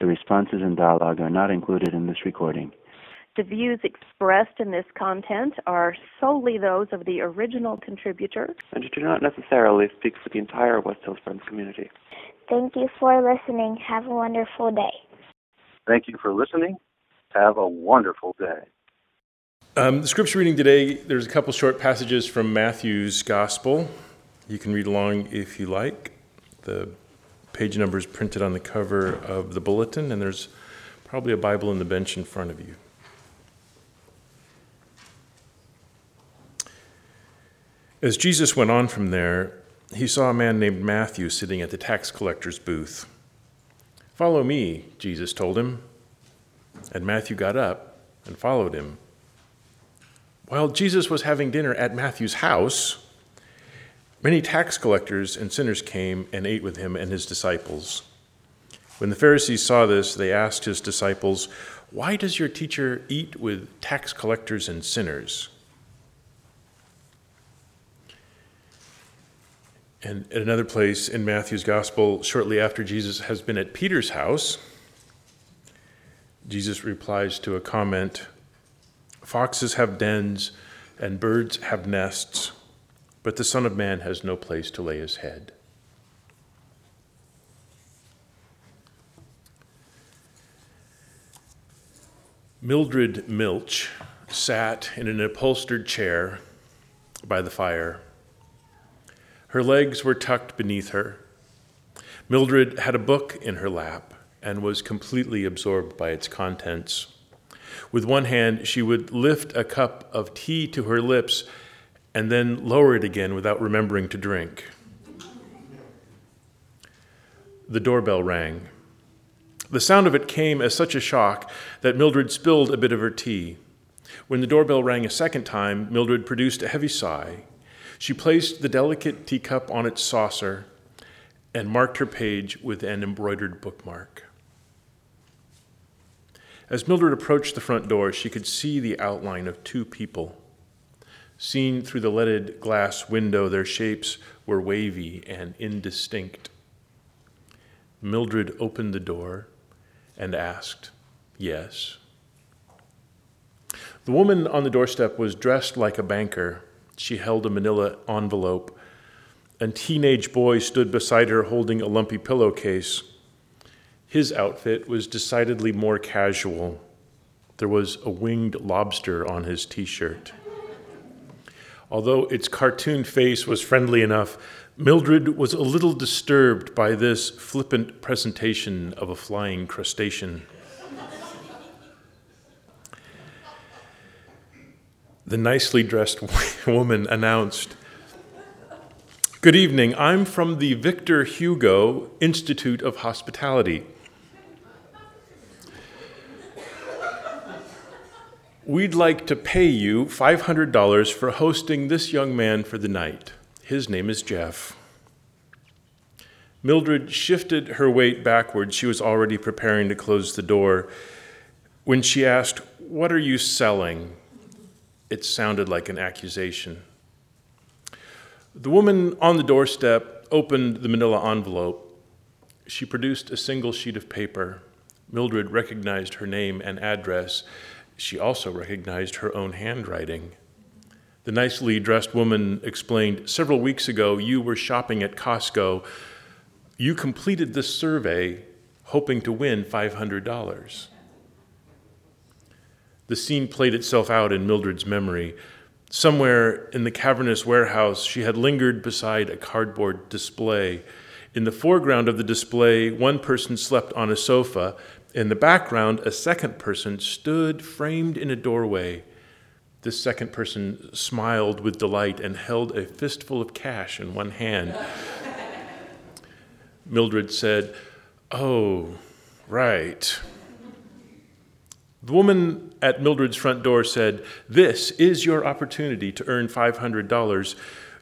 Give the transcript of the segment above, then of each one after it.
The responses and dialogue are not included in this recording. The views expressed in this content are solely those of the original contributor and do not necessarily speak for the entire West Hills Friends community. Thank you for listening. Have a wonderful day. Thank you for listening. Have a wonderful day. Um, the scripture reading today, there's a couple short passages from Matthew's Gospel. You can read along if you like. The page number is printed on the cover of the bulletin, and there's probably a Bible in the bench in front of you. As Jesus went on from there, he saw a man named Matthew sitting at the tax collector's booth. Follow me, Jesus told him. And Matthew got up and followed him. While Jesus was having dinner at Matthew's house, many tax collectors and sinners came and ate with him and his disciples. When the Pharisees saw this, they asked his disciples, Why does your teacher eat with tax collectors and sinners? And at another place in Matthew's gospel, shortly after Jesus has been at Peter's house, Jesus replies to a comment Foxes have dens and birds have nests, but the Son of Man has no place to lay his head. Mildred Milch sat in an upholstered chair by the fire her legs were tucked beneath her. Mildred had a book in her lap and was completely absorbed by its contents. With one hand, she would lift a cup of tea to her lips and then lower it again without remembering to drink. The doorbell rang. The sound of it came as such a shock that Mildred spilled a bit of her tea. When the doorbell rang a second time, Mildred produced a heavy sigh she placed the delicate teacup on its saucer and marked her page with an embroidered bookmark. As Mildred approached the front door, she could see the outline of two people. Seen through the leaded glass window, their shapes were wavy and indistinct. Mildred opened the door and asked, Yes. The woman on the doorstep was dressed like a banker she held a manila envelope. A teenage boy stood beside her holding a lumpy pillowcase. His outfit was decidedly more casual. There was a winged lobster on his t shirt. Although its cartoon face was friendly enough, Mildred was a little disturbed by this flippant presentation of a flying crustacean. the nicely dressed woman announced, Good evening, I'm from the Victor Hugo Institute of Hospitality. We'd like to pay you $500 for hosting this young man for the night. His name is Jeff. Mildred shifted her weight backward. She was already preparing to close the door when she asked, What are you selling? it sounded like an accusation. The woman on the doorstep opened the manila envelope. She produced a single sheet of paper. Mildred recognized her name and address. She also recognized her own handwriting. The nicely dressed woman explained Several weeks ago, you were shopping at Costco. You completed this survey hoping to win $500. The scene played itself out in Mildred's memory. Somewhere in the cavernous warehouse, she had lingered beside a cardboard display. In the foreground of the display, one person slept on a sofa. In the background, a second person stood framed in a doorway. This second person smiled with delight and held a fistful of cash in one hand. Mildred said, Oh, right. The woman at Mildred's front door said, This is your opportunity to earn $500.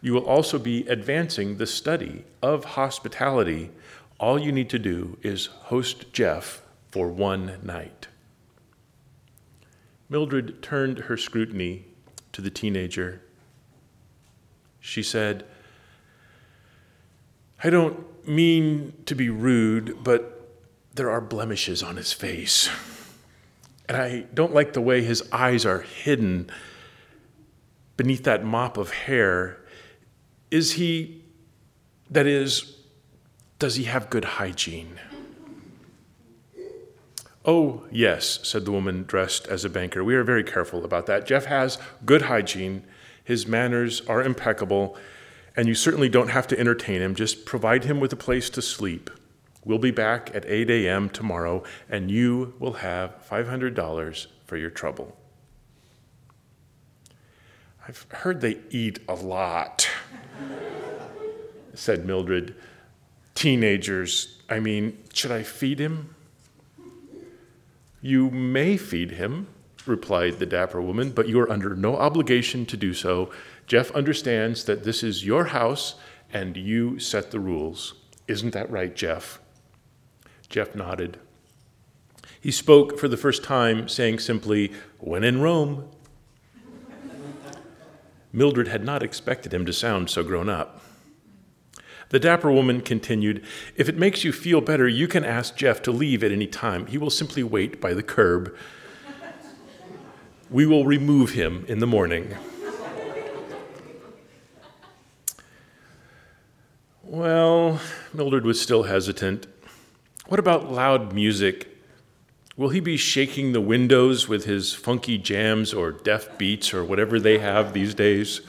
You will also be advancing the study of hospitality. All you need to do is host Jeff for one night. Mildred turned her scrutiny to the teenager. She said, I don't mean to be rude, but there are blemishes on his face. And I don't like the way his eyes are hidden beneath that mop of hair. Is he, that is, does he have good hygiene? Oh, yes, said the woman dressed as a banker. We are very careful about that. Jeff has good hygiene, his manners are impeccable, and you certainly don't have to entertain him. Just provide him with a place to sleep. We'll be back at 8 a.m. tomorrow, and you will have $500 for your trouble. I've heard they eat a lot, said Mildred. Teenagers, I mean, should I feed him? You may feed him, replied the dapper woman, but you are under no obligation to do so. Jeff understands that this is your house and you set the rules. Isn't that right, Jeff? Jeff nodded. He spoke for the first time, saying simply, When in Rome. Mildred had not expected him to sound so grown up. The dapper woman continued, If it makes you feel better, you can ask Jeff to leave at any time. He will simply wait by the curb. We will remove him in the morning. Well, Mildred was still hesitant. What about loud music? Will he be shaking the windows with his funky jams or deaf beats or whatever they have these days?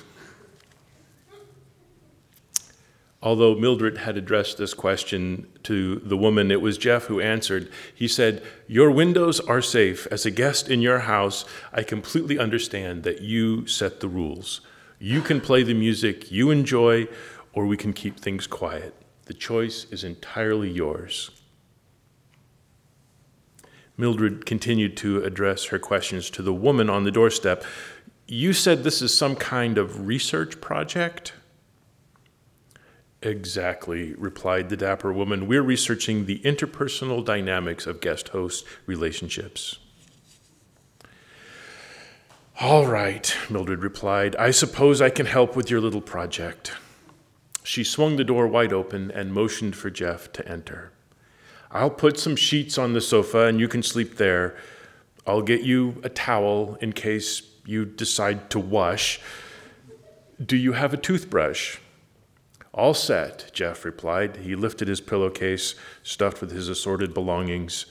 Although Mildred had addressed this question to the woman, it was Jeff who answered. He said, Your windows are safe. As a guest in your house, I completely understand that you set the rules. You can play the music you enjoy, or we can keep things quiet. The choice is entirely yours. Mildred continued to address her questions to the woman on the doorstep. You said this is some kind of research project? Exactly, replied the dapper woman. We're researching the interpersonal dynamics of guest host relationships. All right, Mildred replied. I suppose I can help with your little project. She swung the door wide open and motioned for Jeff to enter. I'll put some sheets on the sofa and you can sleep there. I'll get you a towel in case you decide to wash. Do you have a toothbrush? All set, Jeff replied. He lifted his pillowcase, stuffed with his assorted belongings.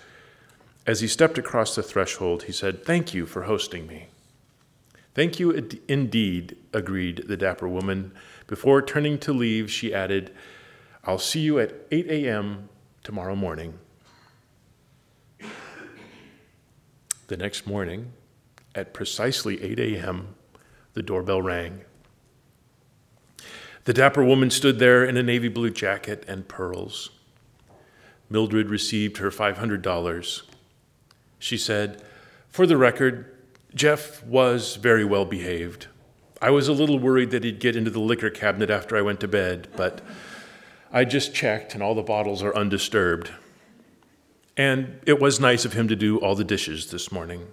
As he stepped across the threshold, he said, Thank you for hosting me. Thank you indeed, agreed the dapper woman. Before turning to leave, she added, I'll see you at 8 a.m. tomorrow morning. The next morning, at precisely 8 a.m., the doorbell rang. The dapper woman stood there in a navy blue jacket and pearls. Mildred received her $500. She said, For the record, Jeff was very well behaved. I was a little worried that he'd get into the liquor cabinet after I went to bed, but I just checked and all the bottles are undisturbed. And it was nice of him to do all the dishes this morning.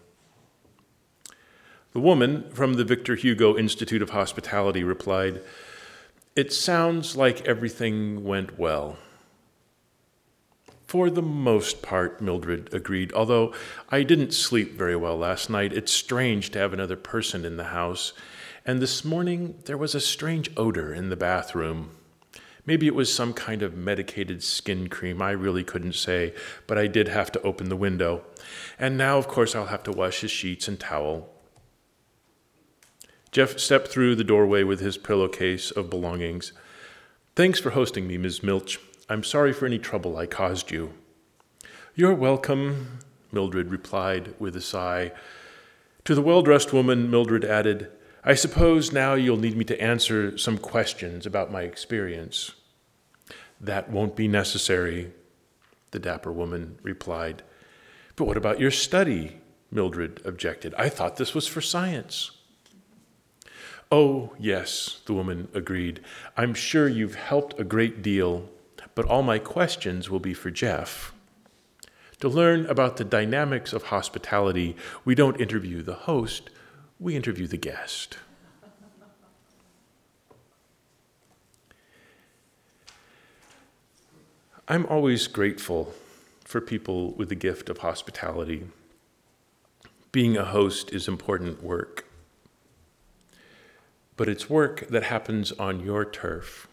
The woman from the Victor Hugo Institute of Hospitality replied, it sounds like everything went well. For the most part, Mildred agreed, although I didn't sleep very well last night. It's strange to have another person in the house. And this morning, there was a strange odor in the bathroom. Maybe it was some kind of medicated skin cream. I really couldn't say, but I did have to open the window. And now, of course, I'll have to wash his sheets and towel. Jeff stepped through the doorway with his pillowcase of belongings. Thanks for hosting me, Miss Milch. I'm sorry for any trouble I caused you. You're welcome, Mildred replied with a sigh. To the well dressed woman, Mildred added, I suppose now you'll need me to answer some questions about my experience. That won't be necessary, the dapper woman replied. But what about your study? Mildred objected. I thought this was for science. Oh, yes, the woman agreed. I'm sure you've helped a great deal, but all my questions will be for Jeff. To learn about the dynamics of hospitality, we don't interview the host, we interview the guest. I'm always grateful for people with the gift of hospitality. Being a host is important work, but it's work that happens on your turf.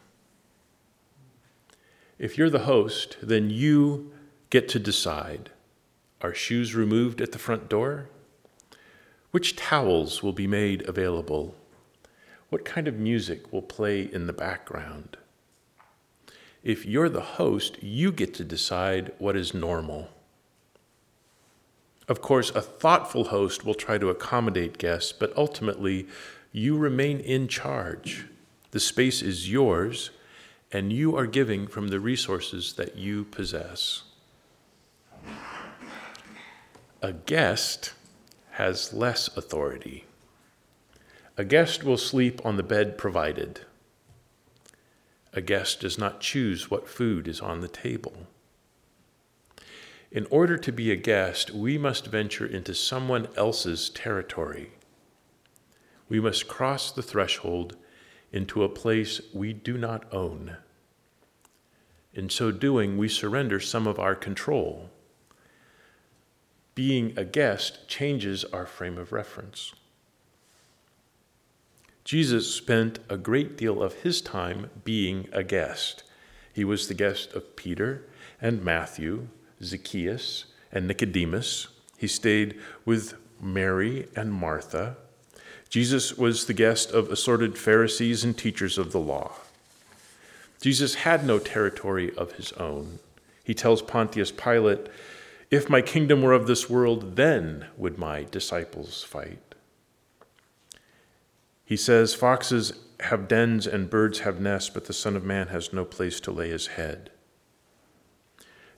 If you're the host, then you get to decide are shoes removed at the front door? Which towels will be made available? What kind of music will play in the background? If you're the host, you get to decide what is normal. Of course, a thoughtful host will try to accommodate guests, but ultimately, you remain in charge. The space is yours, and you are giving from the resources that you possess. A guest has less authority. A guest will sleep on the bed provided. A guest does not choose what food is on the table. In order to be a guest, we must venture into someone else's territory. We must cross the threshold into a place we do not own. In so doing, we surrender some of our control. Being a guest changes our frame of reference. Jesus spent a great deal of his time being a guest. He was the guest of Peter and Matthew, Zacchaeus and Nicodemus. He stayed with Mary and Martha. Jesus was the guest of assorted Pharisees and teachers of the law. Jesus had no territory of his own. He tells Pontius Pilate, If my kingdom were of this world, then would my disciples fight. He says, Foxes have dens and birds have nests, but the Son of Man has no place to lay his head.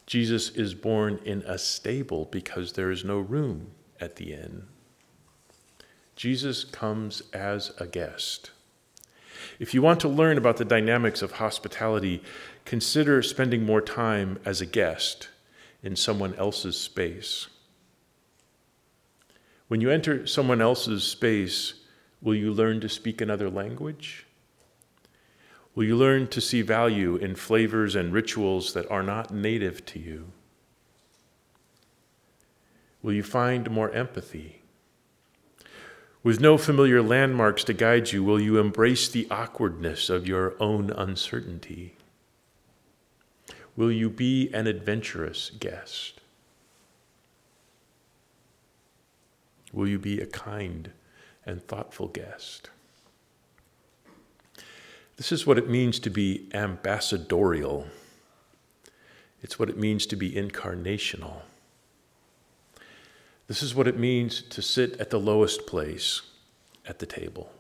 Jesus is born in a stable because there is no room at the inn. Jesus comes as a guest. If you want to learn about the dynamics of hospitality, consider spending more time as a guest in someone else's space. When you enter someone else's space, will you learn to speak another language? Will you learn to see value in flavors and rituals that are not native to you? Will you find more empathy? With no familiar landmarks to guide you, will you embrace the awkwardness of your own uncertainty? Will you be an adventurous guest? Will you be a kind and thoughtful guest? This is what it means to be ambassadorial. It's what it means to be incarnational. This is what it means to sit at the lowest place at the table.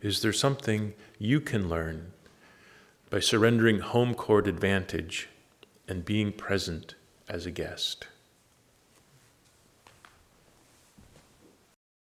Is there something you can learn by surrendering home court advantage and being present as a guest?